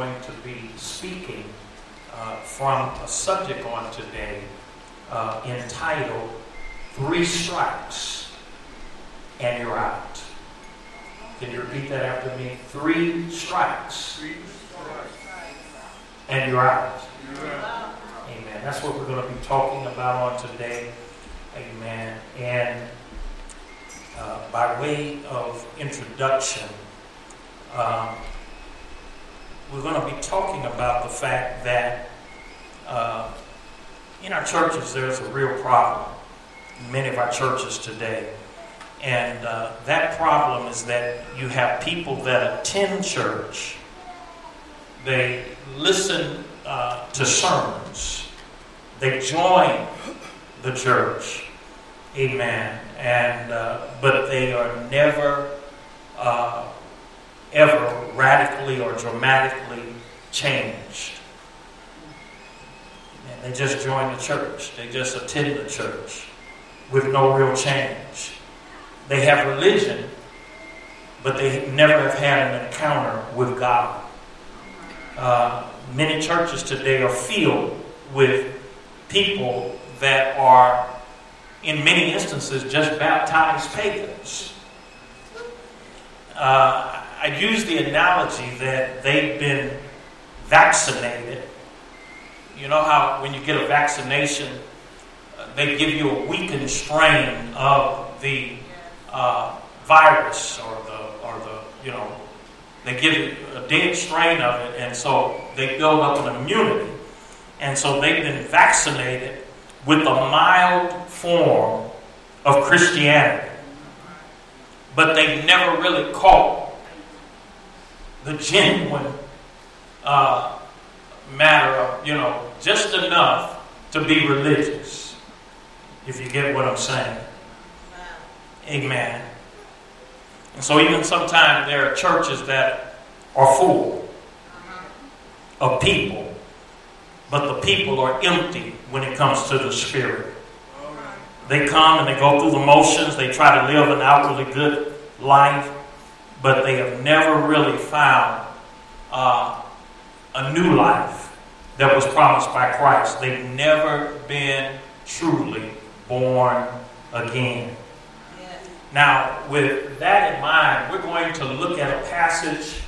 going to be speaking uh, from a subject on today uh, entitled Three Strikes and You're Out. Can you repeat that after me? Three strikes and you're out. Amen. That's what we're going to be talking about on today. Amen. And uh, by way of introduction, um, we're going to be talking about the fact that uh, in our churches there's a real problem. In many of our churches today. And uh, that problem is that you have people that attend church, they listen uh, to sermons, they join the church, amen, and uh, but they are never uh, ever radically or dramatically changed. And they just join the church. They just attend the church with no real change. They have religion, but they never have had an encounter with God. Uh, many churches today are filled with people that are, in many instances, just baptized pagans. Uh, I use the analogy that they've been vaccinated. You know how when you get a vaccination, uh, they give you a weakened strain of the uh, virus or the or the you know they give you a dead strain of it, and so they build up an immunity, and so they've been vaccinated with a mild form of Christianity, but they've never really caught the genuine uh, matter of, you know, just enough to be religious, if you get what I'm saying. Amen. And so, even sometimes there are churches that are full of people, but the people are empty when it comes to the Spirit. They come and they go through the motions, they try to live an outwardly good life, but they have never really found uh, a new life that was promised by Christ. They've never been truly born again. Now, with that in mind, we're going to look at a passage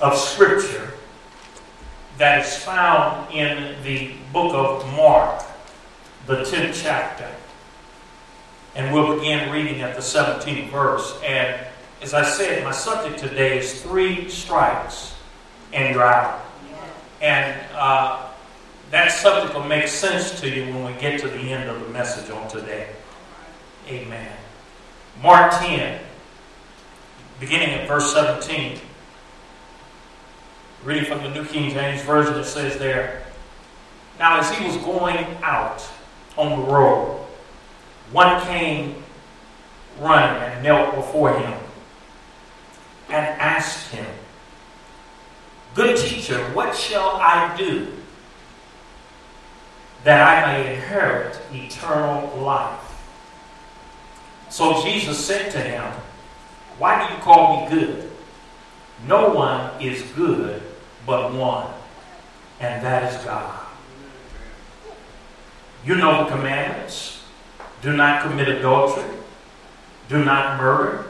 of Scripture that is found in the book of Mark, the 10th chapter. And we'll begin reading at the 17th verse. And as I said, my subject today is three strikes and you're out. And uh, that subject will make sense to you when we get to the end of the message on today. Amen. Mark 10, beginning at verse 17. Reading from the New King James Version, it says there Now, as he was going out on the road, one came running and knelt before him asked him, Good teacher, what shall I do that I may inherit eternal life? So Jesus said to him, Why do you call me good? No one is good but one, and that is God. You know the commandments do not commit adultery, do not murder,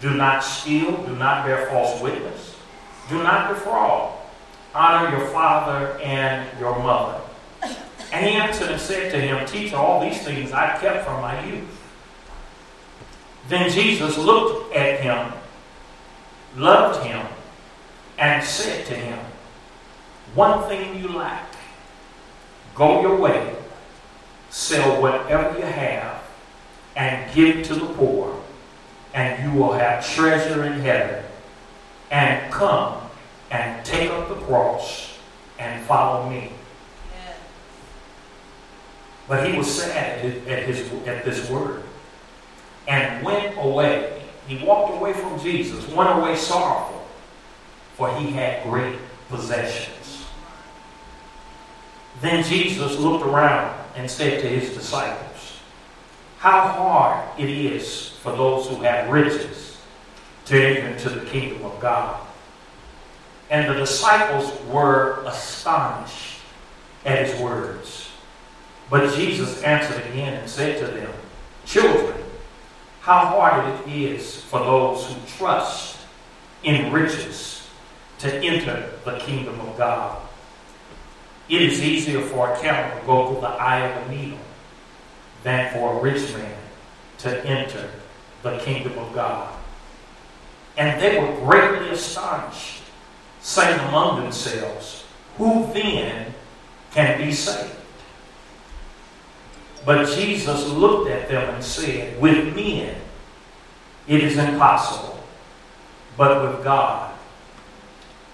do not steal, do not bear false witness, do not defraud, honor your father and your mother. And he answered and said to him, Teacher, all these things I kept from my youth. Then Jesus looked at him, loved him, and said to him, One thing you lack. Go your way, sell whatever you have, and give to the poor, and you will have treasure in heaven. And come and take up the cross and follow me. But he was sad at, his, at this word and went away. He walked away from Jesus, went away sorrowful, for he had great possessions. Then Jesus looked around and said to his disciples, How hard it is for those who have riches to enter into the kingdom of God. And the disciples were astonished at his words. But Jesus answered again and said to them, Children, how hard it is for those who trust in riches to enter the kingdom of God. It is easier for a camel to go through the eye of a needle than for a rich man to enter the kingdom of God. And they were greatly astonished, saying among themselves, Who then can be saved? But Jesus looked at them and said, With men it is impossible, but with God,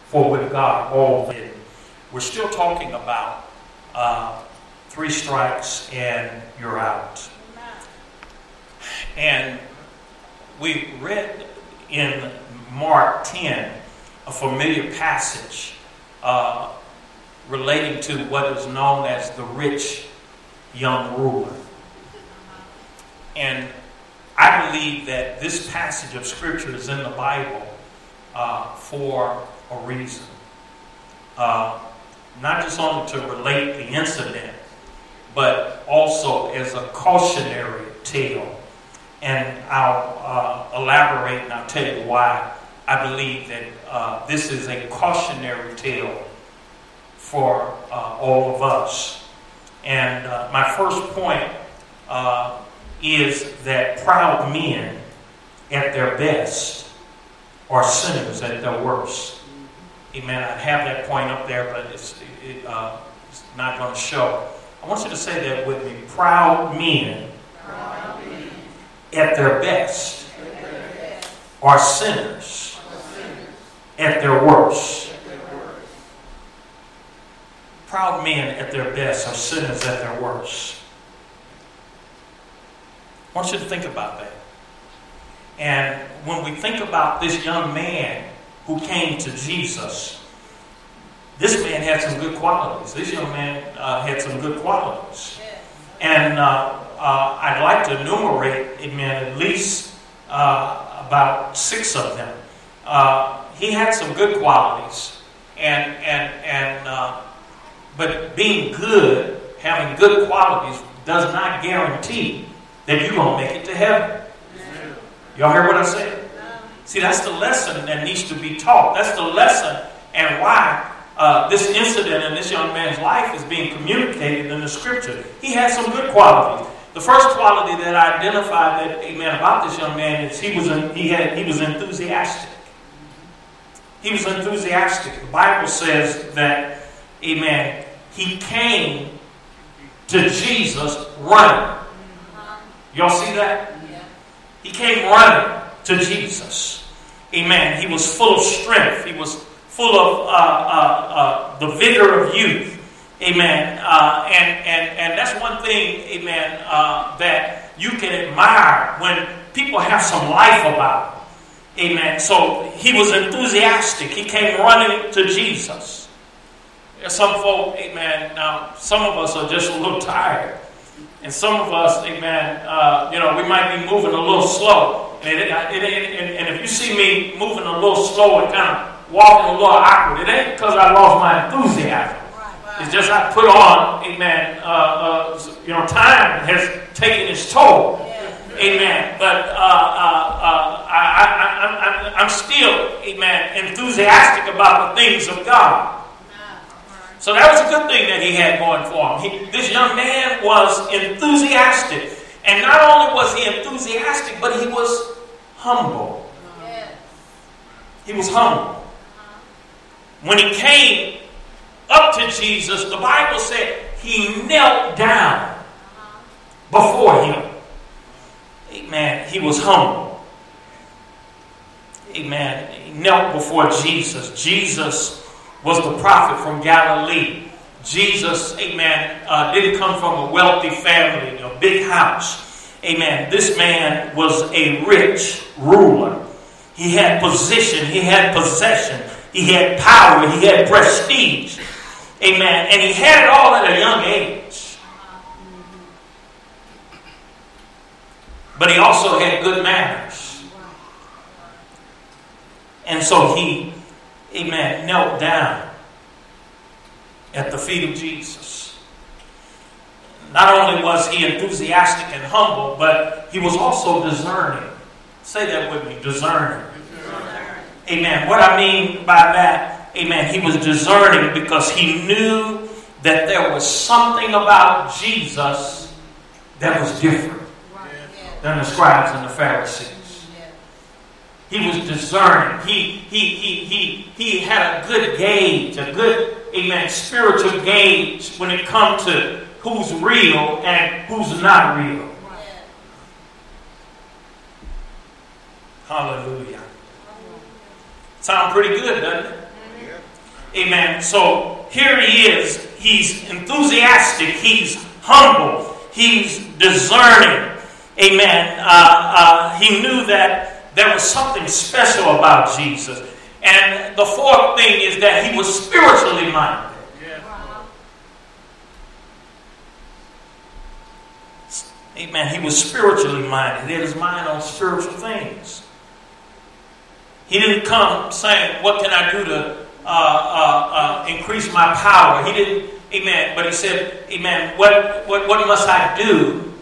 for with God all things. We're still talking about uh, three strikes and you're out. And we read in Mark 10 a familiar passage uh, relating to what is known as the rich young ruler. And I believe that this passage of Scripture is in the Bible uh, for a reason. Uh, not just only to relate the incident, but also as a cautionary tale. And I'll uh, elaborate and I'll tell you why I believe that uh, this is a cautionary tale for uh, all of us. And uh, my first point uh, is that proud men at their best are sinners at their worst. Amen. I have that point up there, but it's, it, uh, it's not going to show. I want you to say that with me. Proud men. At, their best, are sinners, at their worst. Proud men at their best are sinners at their worst. I want you to think about that. And when we think about this young man who came to Jesus, this man had some good qualities. This young man uh, had some good qualities. And uh, uh, I'd like to enumerate, amen, at least uh, about six of them. Uh, he had some good qualities. And, and, and, but being good, having good qualities, does not guarantee that you're going to make it to heaven. Y'all hear what I said? See, that's the lesson that needs to be taught. That's the lesson and why uh, this incident in this young man's life is being communicated in the scripture. He had some good qualities. The first quality that I identified that, amen, about this young man is he was, he had, he was enthusiastic. He was enthusiastic. The Bible says that, amen, he came to Jesus running. Y'all see that? He came running to Jesus. Amen. He was full of strength. He was full of uh, uh, uh, the vigor of youth. Amen. Uh, and, and, and that's one thing, amen, uh, that you can admire when people have some life about. Amen. So he was enthusiastic. He came running to Jesus. Some folk, amen. Now, some of us are just a little tired. And some of us, amen, uh, you know, we might be moving a little slow. And, it, it, it, and if you see me moving a little slow and kind of walking a little awkward, it ain't because I lost my enthusiasm. It's just I put on, amen, uh, uh, you know, time has taken its toll. Amen. But uh, uh, uh I, am still, amen, enthusiastic about the things of God. So that was a good thing that he had going for him. He, this young man was enthusiastic. And not only was he enthusiastic, but he was humble. He was humble. When he came up to Jesus, the Bible said he knelt down before him. Amen. He was humble. Amen. He knelt before Jesus. Jesus was the prophet from Galilee. Jesus, amen, uh, didn't come from a wealthy family, a big house. Amen. This man was a rich ruler. He had position, he had possession, he had power, he had prestige. Amen. And he had it all at a young age. But he also had good manners. And so he, amen, knelt down at the feet of Jesus. Not only was he enthusiastic and humble, but he was also discerning. Say that with me discerning. Amen. What I mean by that, amen, he was discerning because he knew that there was something about Jesus that was different than the scribes and the Pharisees. He was discerning. He, he, he, he, he had a good gauge, a good, amen, spiritual gauge when it comes to who's real and who's not real. Hallelujah. Sound pretty good, doesn't it? Amen. So here he is. He's enthusiastic. He's humble. He's discerning. Amen. Uh, uh, he knew that there was something special about Jesus. And the fourth thing is that he was spiritually minded. Amen. He was spiritually minded. He had his mind on spiritual things. He didn't come saying, What can I do to uh, uh, uh, increase my power? He didn't, amen. But he said, Amen. What, what, what must I do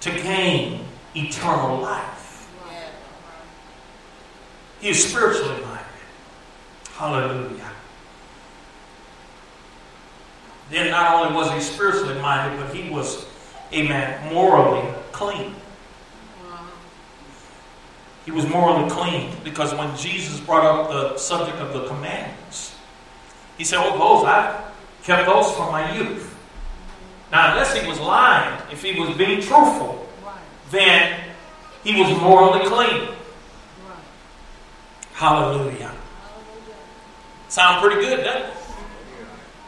to gain eternal life? He is spiritually minded. Hallelujah. Then not only was he spiritually minded, but he was, amen, morally clean. He was morally clean because when Jesus brought up the subject of the commandments, he said, Oh, those, I kept those from my youth. Now, unless he was lying, if he was being truthful, then he was morally clean. Hallelujah. Sound pretty good, doesn't it?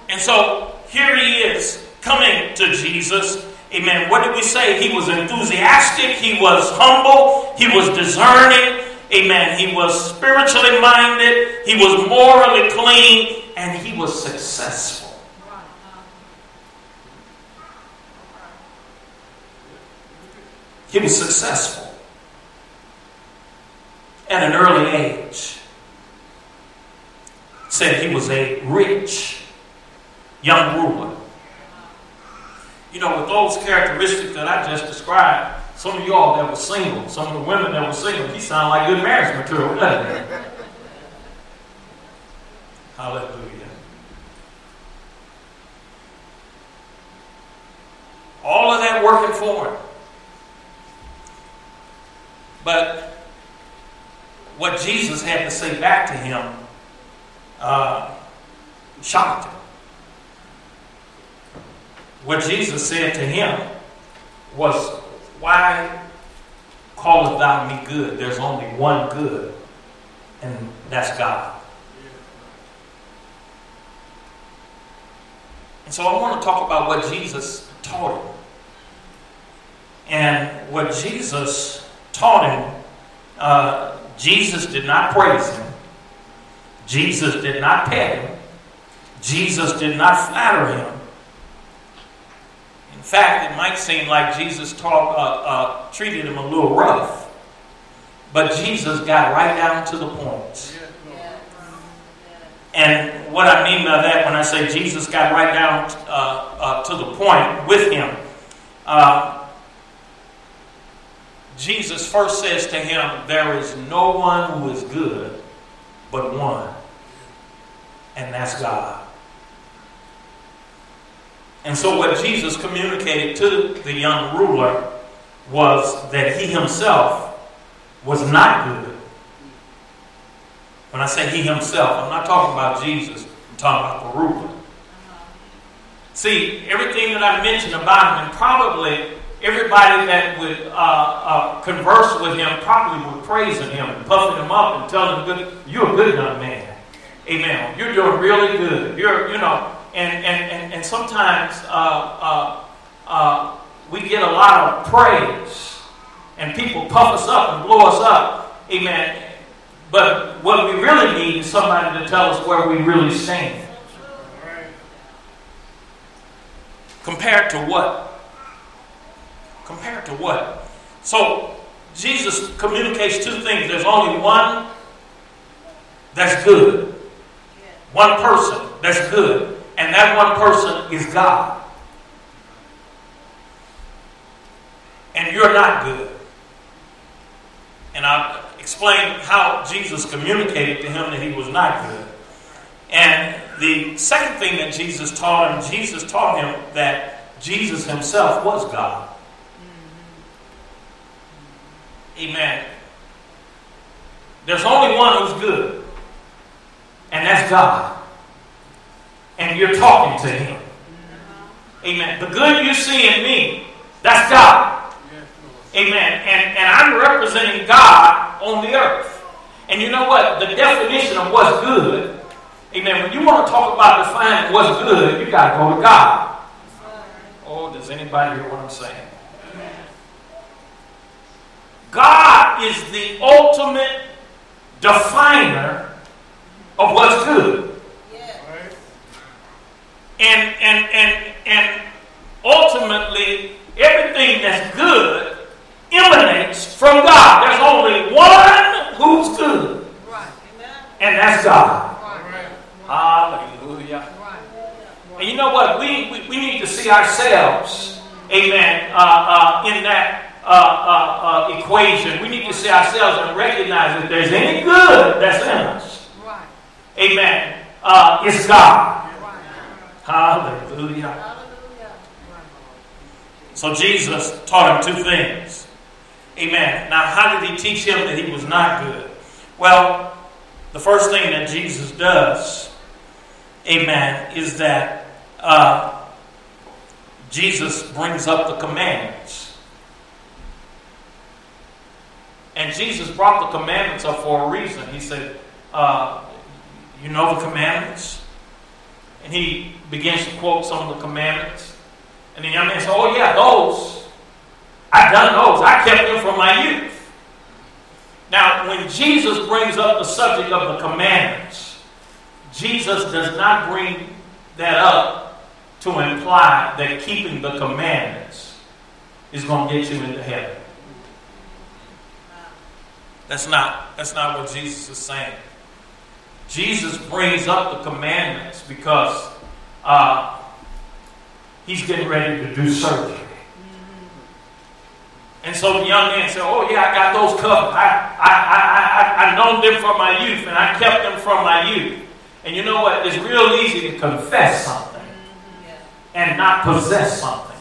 And so here he is coming to Jesus. Amen. What did we say? He was enthusiastic. He was humble. He was discerning. Amen. He was spiritually minded. He was morally clean. And he was successful. He was successful at an early age. Said he was a rich young ruler. You know, with those characteristics that I just described, some of y'all that were single, some of the women that were single, he sound like good marriage material, doesn't he? Hallelujah. All of that working for him. But what Jesus had to say back to him uh, shocked him. What Jesus said to him was, Why callest thou me good? There's only one good, and that's God. And so I want to talk about what Jesus taught him. And what Jesus taught him, uh, Jesus did not praise him. Jesus did not pet him. Jesus did not flatter him. Fact, it might seem like Jesus taught, uh, uh, treated him a little rough. But Jesus got right down to the point. And what I mean by that, when I say Jesus got right down uh, uh to the point with him, uh, Jesus first says to him, There is no one who is good but one, and that's God. And so, what Jesus communicated to the young ruler was that he himself was not good. When I say he himself, I'm not talking about Jesus, I'm talking about the ruler. See, everything that I mentioned about him, and probably everybody that would uh, uh, converse with him probably would praise him and puffing him up and telling him, good, you're a good young man. Amen. You're doing really good. You're, you know, and, and, and, and sometimes uh, uh, uh, we get a lot of praise and people puff us up and blow us up. Amen. But what we really need is somebody to tell us where we really stand. Compared to what? Compared to what? So, Jesus communicates two things. There's only one that's good. One person that's good. And that one person is God. And you're not good. And I explained how Jesus communicated to him that he was not good. And the second thing that Jesus taught him, Jesus taught him that Jesus himself was God. Amen. There's only one who's good, and that's God. And you're talking to Him. Amen. The good you see in me, that's God. Amen. And, and I'm representing God on the earth. And you know what? The definition of what's good, amen, when you want to talk about defining what's good, you got to go to God. Oh, does anybody hear what I'm saying? God is the ultimate definer of what's good. And, and, and, and ultimately, everything that's good emanates from God. There's only one who's good. Right. And that's God. Right. Hallelujah. And you know what? We, we, we need to see ourselves, amen, uh, uh, in that uh, uh, uh, equation. We need to see ourselves and recognize if there's any good that's in us. Amen. Uh, it's God. Hallelujah. So Jesus taught him two things. Amen. Now, how did he teach him that he was not good? Well, the first thing that Jesus does, amen, is that uh, Jesus brings up the commandments. And Jesus brought the commandments up for a reason. He said, uh, You know the commandments? And he begins to quote some of the commandments. And the young man said, Oh, yeah, those. I've done those. I kept them from my youth. Now, when Jesus brings up the subject of the commandments, Jesus does not bring that up to imply that keeping the commandments is going to get you into heaven. That's not, that's not what Jesus is saying. Jesus brings up the commandments because uh, he's getting ready to do surgery. And so the young man said, Oh, yeah, I got those covered. I, I, I, I, I known them from my youth, and I kept them from my youth. And you know what? It's real easy to confess something and not possess something.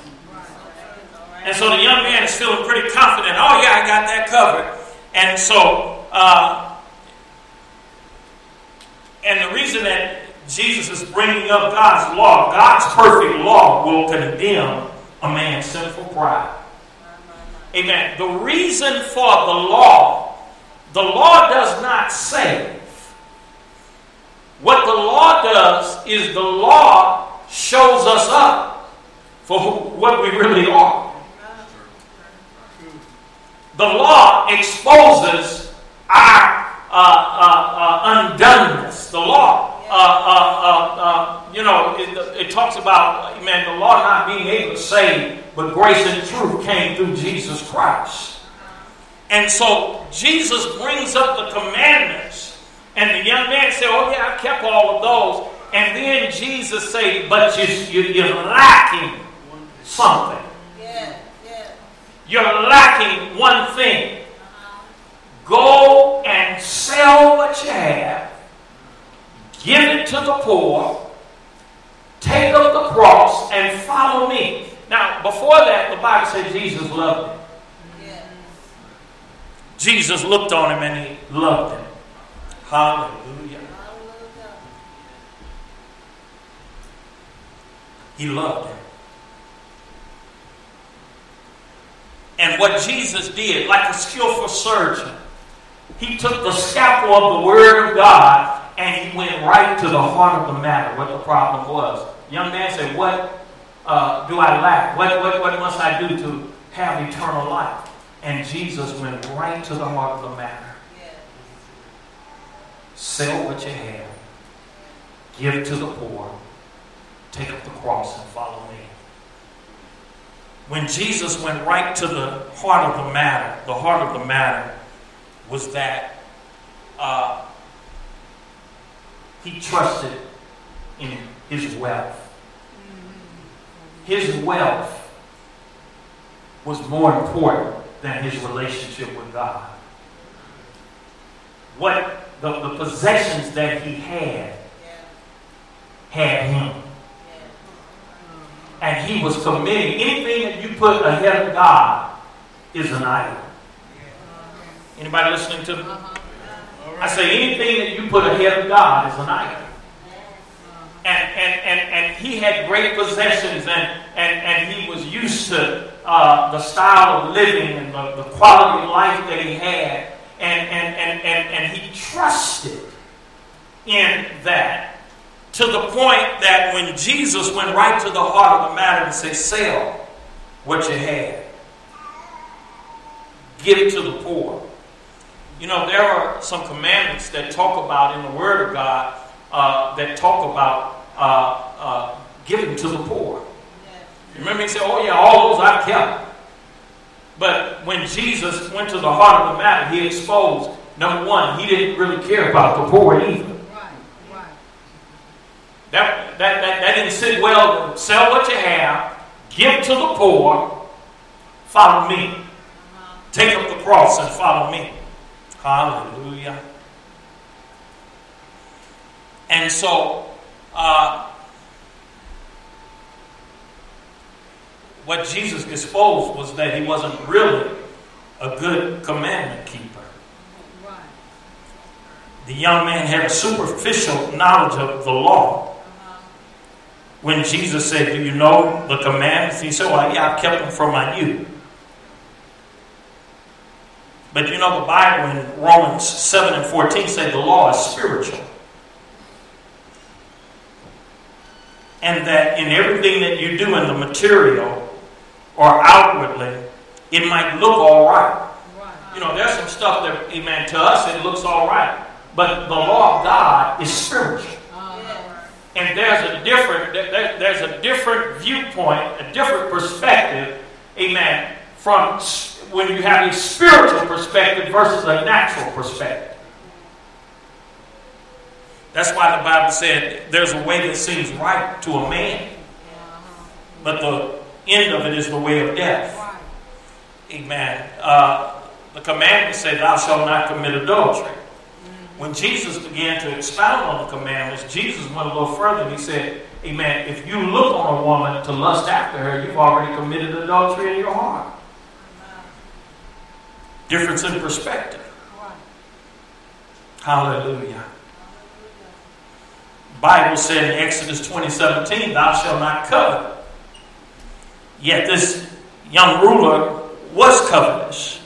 And so the young man is feeling pretty confident. Oh, yeah, I got that covered. And so, uh, and the reason that Jesus is bringing up God's law, God's perfect law will condemn a man's sinful pride. Amen. The reason for the law, the law does not save. What the law does is the law shows us up for what we really are. The law exposes our undoneness. The law, uh, uh, uh, you know, it, it, talks about, man, the law not being able to save, but grace and truth came through Jesus Christ. And so Jesus brings up the commandments, and the young man said, "Oh yeah, I kept all of those." And then Jesus said, "But you, you, you're lacking something." You're lacking one thing. Go and sell what you have, give it to the poor, take up the cross, and follow me. Now, before that, the Bible said Jesus loved him. Jesus looked on him and he loved him. Hallelujah. He loved him. And what Jesus did, like a skillful surgeon, he took the scalpel of the Word of God and he went right to the heart of the matter, what the problem was. young man said, What uh, do I lack? What, what, what must I do to have eternal life? And Jesus went right to the heart of the matter. Sell what you have, give to the poor, take up the cross, and follow me when Jesus went right to the heart of the matter, the heart of the matter was that uh, he trusted in his wealth. His wealth was more important than his relationship with God. What the, the possessions that he had had him. And he was committing anything that you put ahead of God is an idol. Anybody listening to me? I say anything that you put ahead of God is an idol. And, and, and, and he had great possessions and, and, and he was used to uh, the style of living and the, the quality of life that he had. And, and, and, and, and he trusted in that to the point that when Jesus went right to the heart of the matter and said, Sell what you have, give it to the poor. You know, there are some commandments that talk about in the Word of God uh, that talk about uh, uh, giving to the poor. Remember, he said, Oh, yeah, all those I've kept. But when Jesus went to the heart of the matter, he exposed number one, he didn't really care about the poor either. That, that, that, that didn't sit well. Sell what you have, give to the poor, follow me. Take up the cross and follow me. Hallelujah. And so, uh, what Jesus exposed was that he wasn't really a good commandment keeper. The young man had a superficial knowledge of the law. When Jesus said, Do you know the commandments? He said, Well, yeah, I've kept them from my youth. But you know, the Bible in Romans 7 and 14 say the law is spiritual. And that in everything that you do in the material or outwardly, it might look all right. You know, there's some stuff that, amen, to us it looks all right. But the law of God is spiritual. And there's a different, there's a different viewpoint, a different perspective, amen, from when you have a spiritual perspective versus a natural perspective. That's why the Bible said there's a way that seems right to a man, but the end of it is the way of death. Amen. Uh, the commandment said, Thou shalt not commit adultery. When Jesus began to expound on the commandments, Jesus went a little further and he said, Amen. If you look on a woman to lust after her, you've already committed adultery in your heart. Difference in perspective. Hallelujah. Bible said in Exodus 20, 17, thou shalt not covet. Yet this young ruler was covetous.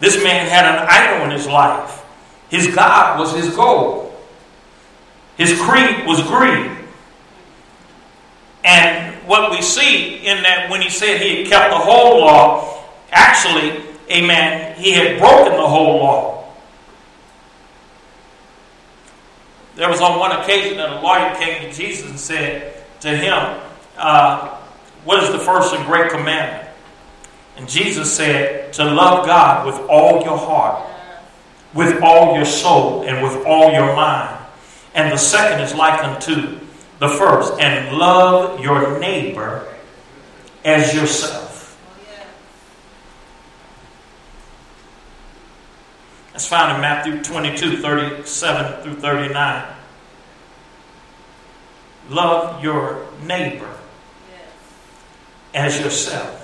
This man had an idol in his life. His God was his goal. His creed was greed. And what we see in that when he said he had kept the whole law, actually, amen, he had broken the whole law. There was on one occasion that a lawyer came to Jesus and said to him, uh, What is the first and great commandment? And Jesus said, To love God with all your heart, with all your soul, and with all your mind. And the second is like unto the first, and love your neighbor as yourself. That's found in Matthew 22, 37 through 39. Love your neighbor as yourself.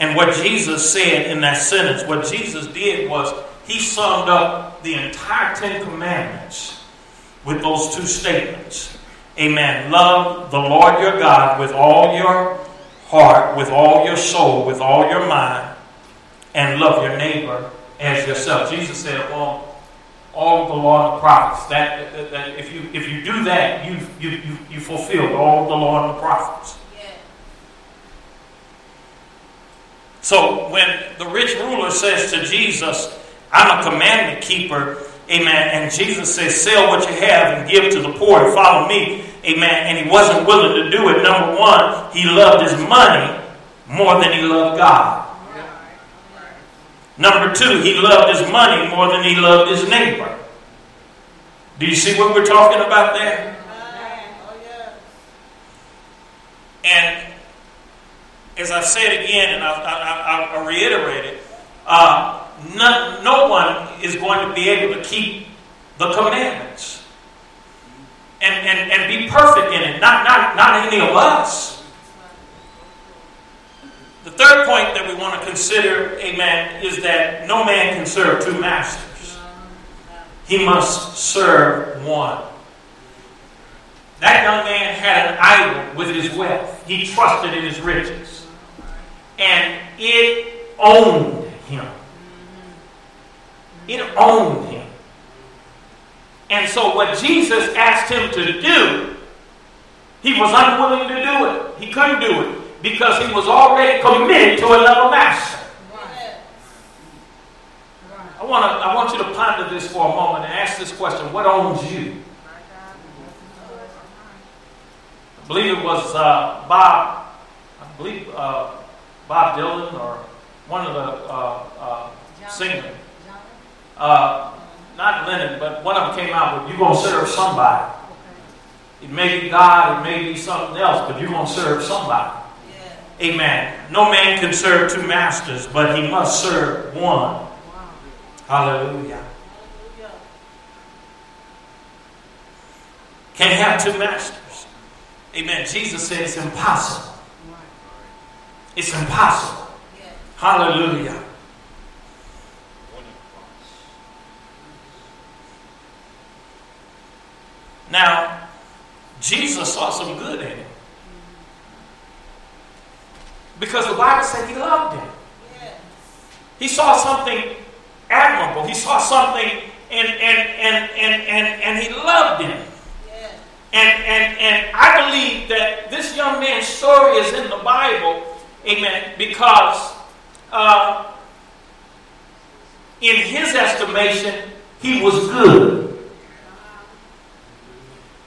And what Jesus said in that sentence, what Jesus did was he summed up the entire Ten Commandments with those two statements. Amen. Love the Lord your God with all your heart, with all your soul, with all your mind, and love your neighbor as yourself. Jesus said, well, all the law and the prophets. That, that, that, if you if you do that, you you you, you fulfilled all the law and the prophets. So when the rich ruler says to Jesus, I'm a commandment keeper, amen, and Jesus says, sell what you have and give to the poor and follow me, amen, and he wasn't willing to do it, number one, he loved his money more than he loved God. Number two, he loved his money more than he loved his neighbor. Do you see what we're talking about there? And as I've said again, and I'll, I'll, I'll reiterate it, uh, no, no one is going to be able to keep the commandments and, and, and be perfect in it. Not, not, not any of us. The third point that we want to consider, amen, is that no man can serve two masters. He must serve one. That young man had an idol with his wealth. He trusted in his riches. And it owned him. It owned him. And so, what Jesus asked him to do, he was unwilling to do it. He couldn't do it because he was already committed to another master. I want, to, I want you to ponder this for a moment and ask this question What owns you? I believe it was uh, Bob, I believe uh, Bob Dylan or one of the uh, uh singers. Uh, not Lennon, but one of them came out with, you're going to serve somebody. It may be God, it may be something else, but you're going to serve somebody. Amen. No man can serve two masters, but he must serve one. Hallelujah. Can't have two masters. Amen. Jesus said it's impossible. It's impossible. Hallelujah. Now, Jesus saw some good in him. Because the Bible said he loved him. He saw something admirable. He saw something and and and and and, and he loved him. And, and, and I believe that this young man's story is in the Bible, amen, because uh, in his estimation, he was good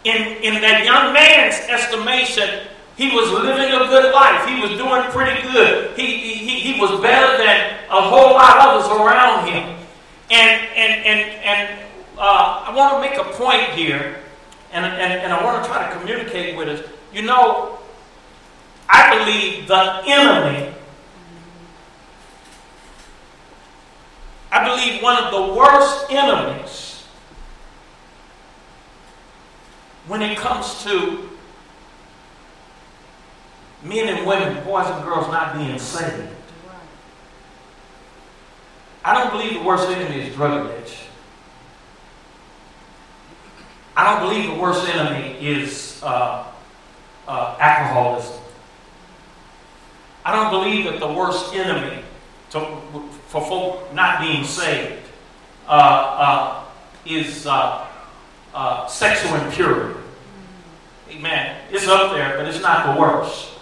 in, in that young man's estimation, he was living a good life. He was doing pretty good. He, he, he was better than a whole lot of others around him. And, and, and, and uh, I want to make a point here, and, and, and I want to try to communicate with us. You know, I believe the enemy, I believe one of the worst enemies when it comes to men and women, boys and girls not being saved. I don't believe the worst enemy is drug addiction. I don't believe the worst enemy is uh, uh, alcoholism. I don't believe that the worst enemy to, for folk not being saved uh, uh is uh, uh, sexual impurity. Amen. It's up there, but it's not the worst.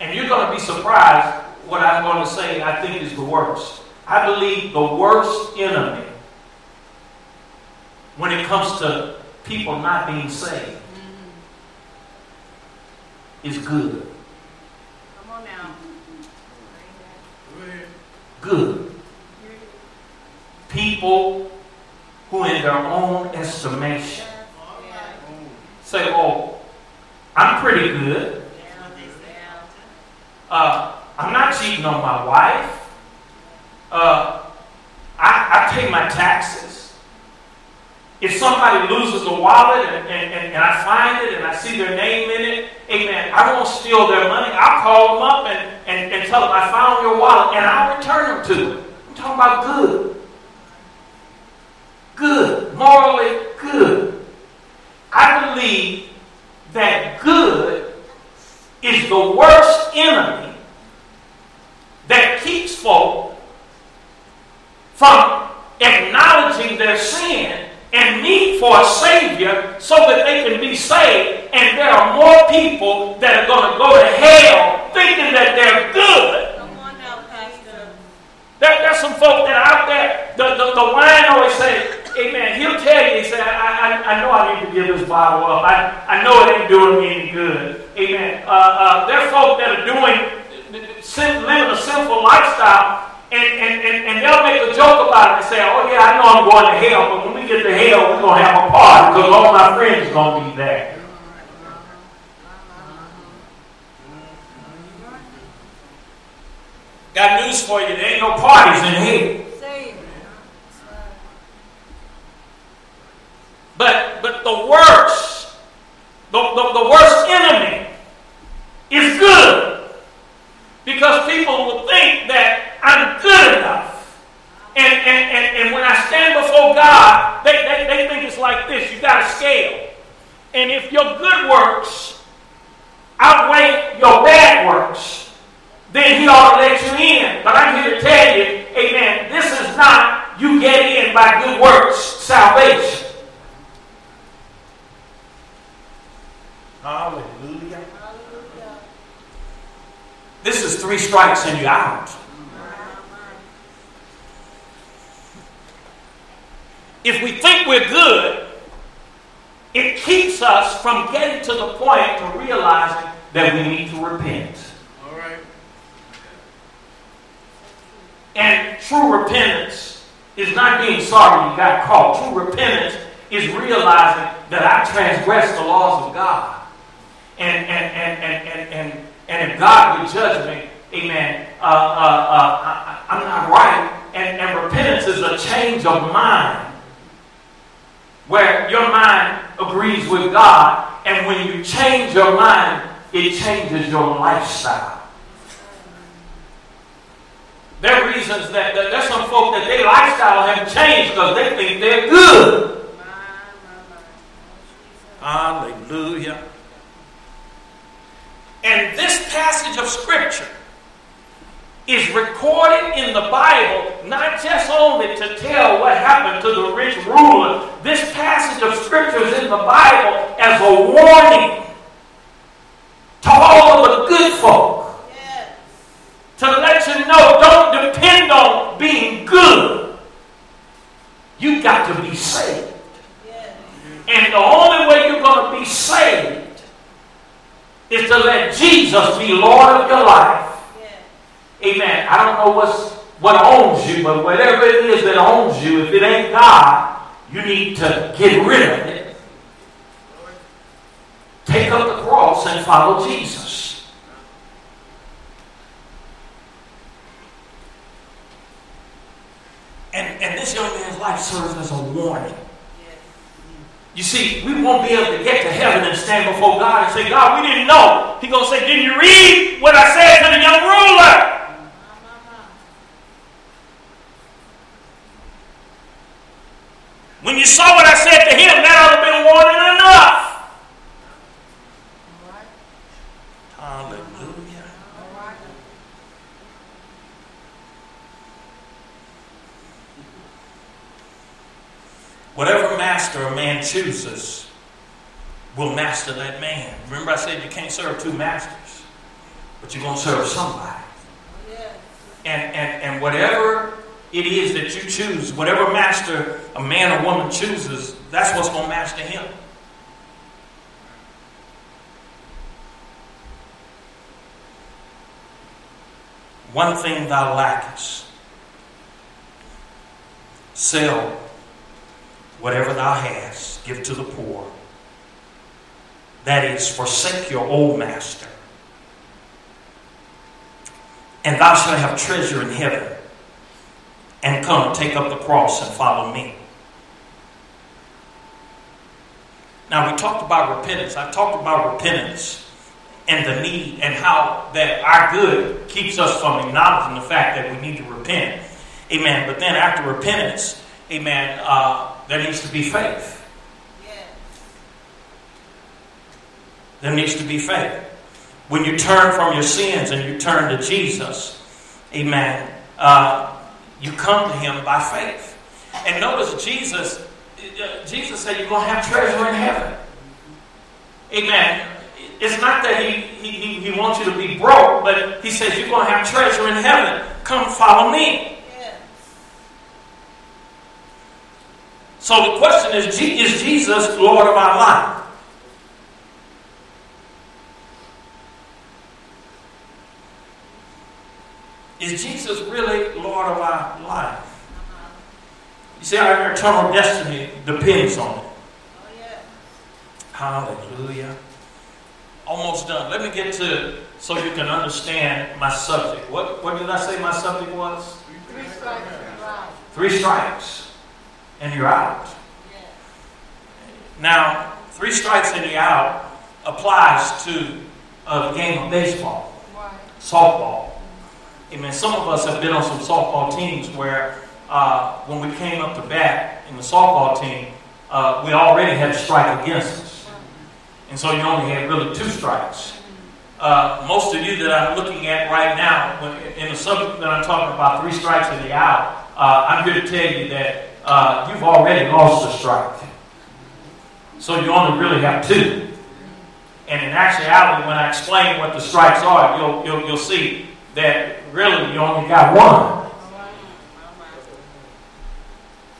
And you're going to be surprised what I'm going to say I think is the worst. I believe the worst enemy when it comes to people not being saved mm-hmm. is good. Come on now. Good. People who, in their own estimation, say, Oh, I'm pretty good. Uh, I'm not cheating on my wife. Uh, I, I pay my taxes. If somebody loses a wallet and, and, and, and, I find it and I see their name in it, amen, I won't steal their money. I'll call them up and, and, and tell them I found your wallet and I'll return them to them. I'm talking about good good, morally good. I believe that good is the worst enemy that keeps folk from acknowledging their sin and need for a Savior so that they can be saved. And there are more people that are going to go to hell thinking that they're good. Now, There, there's some folk that are out there, the, the, the wine always say, Amen. He'll tell you, he said, I, I, I know I need to give this bottle up. I, I know it ain't doing me any good. Amen. Uh, uh, there are folk that are doing, living a sinful lifestyle, and, and, and, and they'll make a joke about it and say, oh yeah, I know I'm going to hell, but when we get to hell, we're going to have a party because all my friends are going to be there. Got news for you. There ain't no parties in here. But but the worst, the, the, the worst enemy is good. Because people will think that I'm good enough. And, and, and, and when I stand before God, they, they, they think it's like this. You got a scale. And if your good works outweigh your bad works, then he ought to let you in. But I'm here to tell you, amen, this is not you get in by good works salvation. Hallelujah. This is three strikes and you're out. If we think we're good, it keeps us from getting to the point to realizing that we need to repent. All right. And true repentance is not being sorry you got caught. True repentance is realizing that I transgressed the laws of God and, and, and, and, and, and, and if God would judge me, amen, uh, uh, uh, I, am not right. And, and repentance is a change of mind where your mind agrees with God, and when you change your mind, it changes your lifestyle. There are reasons that, that there's some folk that their lifestyle have changed because they think they're good. Hallelujah. And this passage of Scripture is recorded in the Bible not just only to tell what happened to the rich ruler. This passage of Scripture is in the Bible as a warning to all of the good folk. Yes. To let you know, don't depend on being good. You got to be saved. Yes. And the only way you're going to be saved is to let Jesus be Lord of your life. Yeah. Amen. I don't know what's what owns you, but whatever it is that owns you, if it ain't God, you need to get rid of it. Take up the cross and follow Jesus. And, and this young man's life serves as a warning. You see, we won't be able to get to heaven and stand before God and say, God, we didn't know. He's going to say, Didn't you read what I said to the young ruler? When you saw what I said to him, that ought to have been warning enough. Whatever master a man chooses will master that man. Remember, I said you can't serve two masters, but you're going to serve somebody. And, and, and whatever it is that you choose, whatever master a man or woman chooses, that's what's going to master him. One thing thou lackest sell Whatever thou hast, give to the poor. That is, forsake your old master. And thou shalt have treasure in heaven. And come, take up the cross and follow me. Now, we talked about repentance. I talked about repentance and the need and how that our good keeps us from acknowledging the fact that we need to repent. Amen. But then after repentance, amen, uh, there needs to be faith. There needs to be faith. When you turn from your sins and you turn to Jesus, amen, uh, you come to him by faith. And notice Jesus, Jesus said you're going to have treasure in heaven. Amen. It's not that he, he, he wants you to be broke, but he says you're going to have treasure in heaven. Come follow me. So the question is Is Jesus Lord of our life? Is Jesus really Lord of our life? You see, our eternal destiny depends on it. Oh, yeah. Hallelujah. Almost done. Let me get to so you can understand my subject. What, what did I say my subject was? Three strikes. Three strikes and you're out. Now, three strikes and you're out applies to uh, the game of baseball, softball. Amen. Some of us have been on some softball teams where uh, when we came up to bat in the softball team, uh, we already had a strike against us. And so you only had really two strikes. Uh, most of you that I'm looking at right now, when, in the subject that I'm talking about, three strikes and the out, uh, I'm here to tell you that uh, you've already lost a strike. So you only really have two. And in actuality, when I explain what the strikes are, you'll, you'll, you'll see that really you only got one.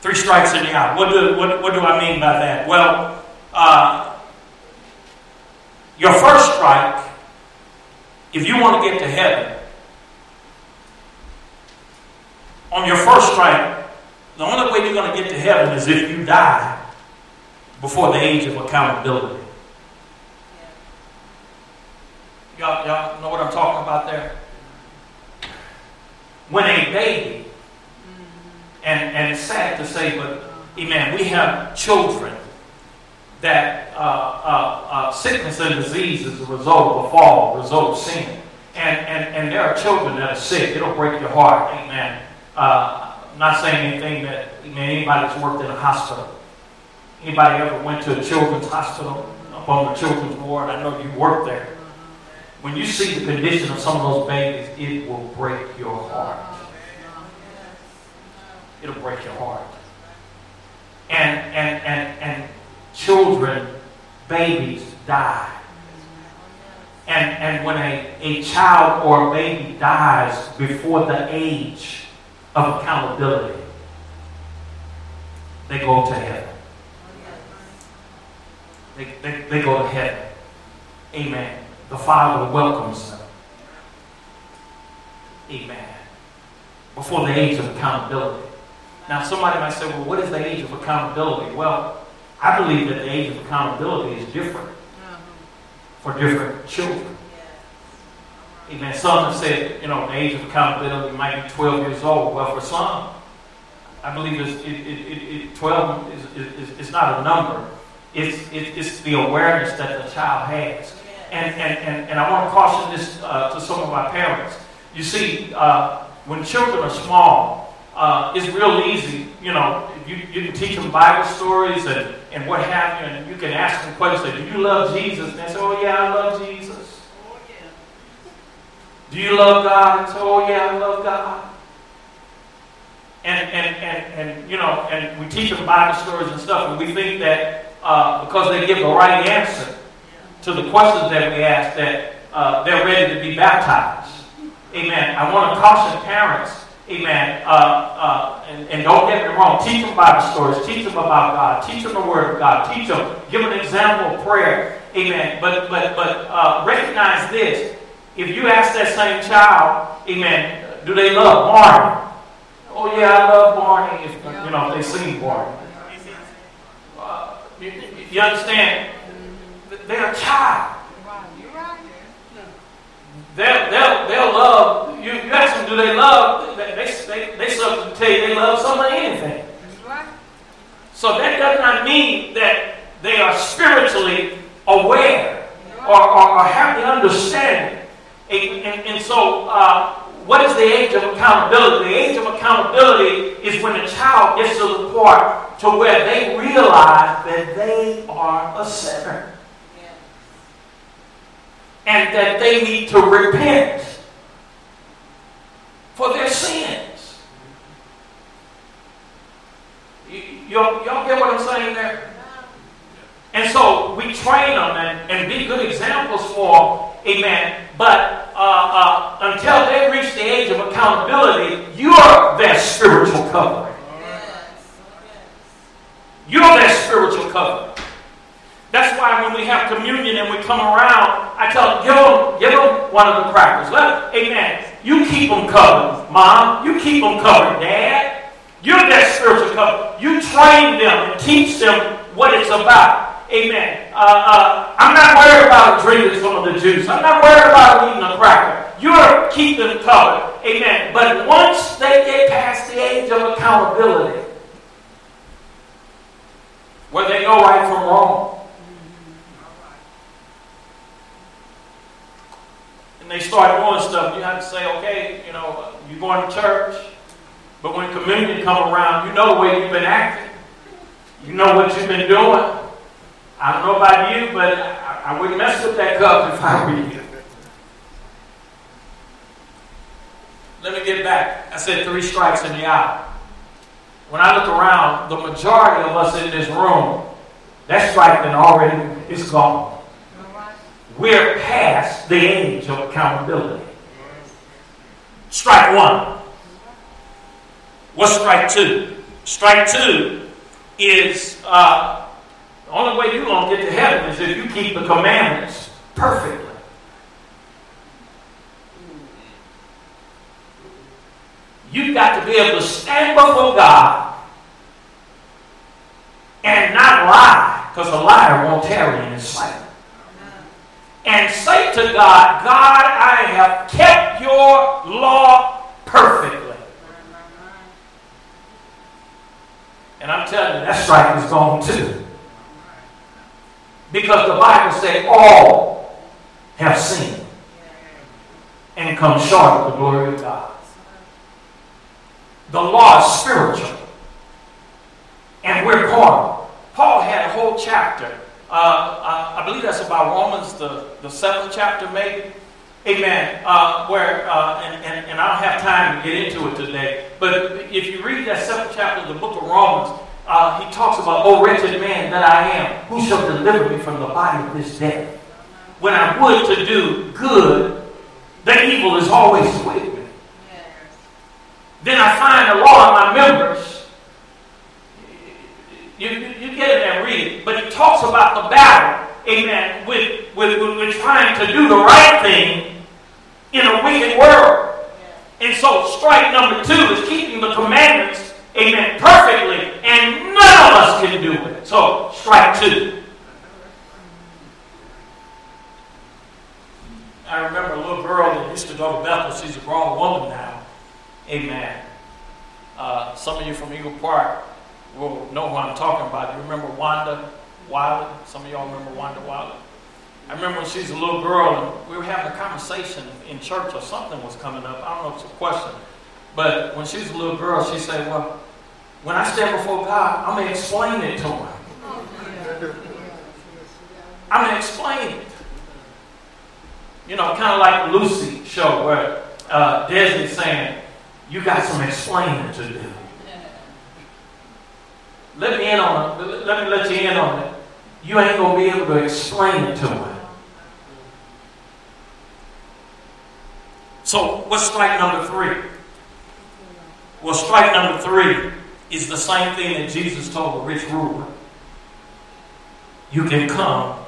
Three strikes and the out. What do, what, what do I mean by that? Well, uh, your first strike, if you want to get to heaven, on your first strike, the only way you're going to get to heaven is if you die before the age of accountability. Y'all, y'all know what I'm talking about there? When a baby, and, and it's sad to say, but amen, we have children that uh, uh, uh, sickness and disease is a result of a fall, a result of sin. And, and, and there are children that are sick. It'll break your heart. Amen. I'm not saying anything that, amen, anybody that's worked in a hospital. Anybody ever went to a children's hospital up on the children's ward? I know you worked there. When you see the condition of some of those babies, it will break your heart. It'll break your heart. And and and and children, babies die. And and when a, a child or a baby dies before the age of accountability, they go to heaven. They, they, they go to heaven. Amen. The Father welcomes them. Amen. Before the age of accountability. Now, somebody might say, well, what is the age of accountability? Well, I believe that the age of accountability is different Uh-huh. for different children. Amen. Some have said, you know, the age of accountability might be 12 years old. Well, for some, I believe it's, it, it, it, it, 12 is, is, is not a number. It's, it, it's the awareness that the child has. And, and, and, and I want to caution this uh, to some of my parents. You see, uh, when children are small, uh, it's real easy. You know, you, you can teach them Bible stories and, and what have you, and you can ask them questions. Do you love Jesus? And they say, Oh, yeah, I love Jesus. Do you love God? Say, Oh, yeah, I love God. And, and, and, and, you know, and we teach them Bible stories and stuff, and we think that uh, because they give the right answer to the questions that we ask, that uh, they're ready to be baptized. Amen. I want to caution parents, amen, uh, uh, and, and don't get me wrong, teach them Bible stories, teach them about God, teach them the Word of God, teach them, give an example of prayer, amen. But, but, but uh, recognize this if you ask that same child, amen, do they love Barney? Oh, yeah, I love Barney, if, you know, they sing Barney. Uh, you, understand? They're a child. They'll, they'll, they'll love, you, you ask them, do they love, they, they, they, tell you they love somebody anything. So that does not mean that they are spiritually aware or, or, or have the understanding. And, and, so, uh, what is the age of accountability? The age of accountability is when a child gets to the point to where they realize that they are a sinner and that they need to repent for their sins. Y'all get what I'm saying there? And so we train them and, and be good examples for, amen. But uh, uh, until they reach the age of accountability, you're their spiritual covering. You're their spiritual covering. That's why when we have communion and we come around, I tell them, give them, give them one of the crackers. Let, amen. You keep them covered, mom. You keep them covered, dad. You're that spiritual cover. You train them and teach them what it's about. Amen. Uh, uh, I'm not worried about drinking some of the juice. I'm not worried about eating a cracker. You're keeping covered. Amen. But once they get past the age of accountability, where they know right from wrong, and they start doing stuff, you have to say, okay, you know, you're going to church, but when communion come around, you know where you've been acting. You know what you've been doing. I don't know about you, but I, I wouldn't mess with that cup if I were you. Let me get back. I said three strikes in the eye. When I look around, the majority of us in this room, that strike then already is gone. We're past the age of accountability. Strike one. What's strike two? Strike two is uh, the only way you're going to get to heaven is if you keep the commandments perfectly. You've got to be able to stand before God and not lie, because a liar won't tarry in his sight. And say to God, God, I have kept your law perfectly. And I'm telling you, that strike is gone too. Because the Bible says all have sinned and come short of the glory of God. The law is spiritual. And we're carnal. Paul had a whole chapter. Uh, uh, I believe that's about Romans, the, the seventh chapter, maybe. Amen. Uh, where, uh, and, and, and I don't have time to get into it today, but if you read that seventh chapter of the book of Romans, uh, he talks about, Oh, wretched man that I am, who shall deliver me from the body of this death? When I would to do good, the evil is always with me. Then I find the law in my members. You, you, you get it and read it. But he talks about the battle, amen, with, with, with, with trying to do the right thing in a wicked world. And so, strike number two is keeping the commandments, amen, perfectly, and none of us can do it. So, strike two. I remember a little girl that used to go to Bethel. She's a grown woman now. Amen. Uh, some of you from Eagle Park will know who I'm talking about. You remember Wanda Wiley? Some of y'all remember Wanda Wiley? I remember when she was a little girl and we were having a conversation in church or something was coming up. I don't know if it's a question. But when she was a little girl, she said, Well, when I stand before God, I'm going to explain it to him. I'm going to explain it. You know, kind of like Lucy show where uh, Desi's saying, You got some explaining to do. Let me in on it. Let me let you in on it. You ain't going to be able to explain it to him. So, what's strike number three? Well, strike number three is the same thing that Jesus told the rich ruler. You can come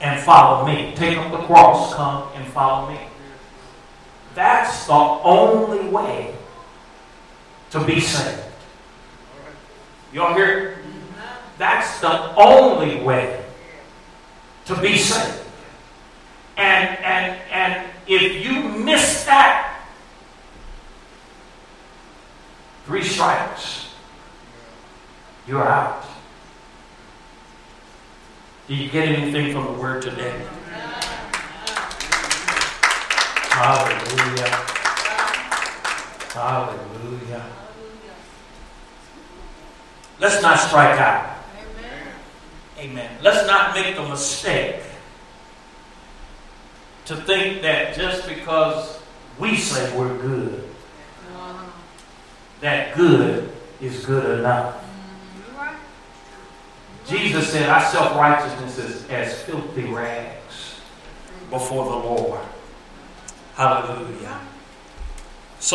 and follow me. Take up the cross, come and follow me. That's the only way to be saved. Y'all hear? That's the only way to be saved. And and and if you miss that, three strikes, you're out. Do you get anything from the word today? Hallelujah. Hallelujah. Let's not strike out. Amen. Let's not make the mistake to think that just because we say we're good, that good is good enough. Jesus said, Our self righteousness is as filthy rags before the Lord. Hallelujah.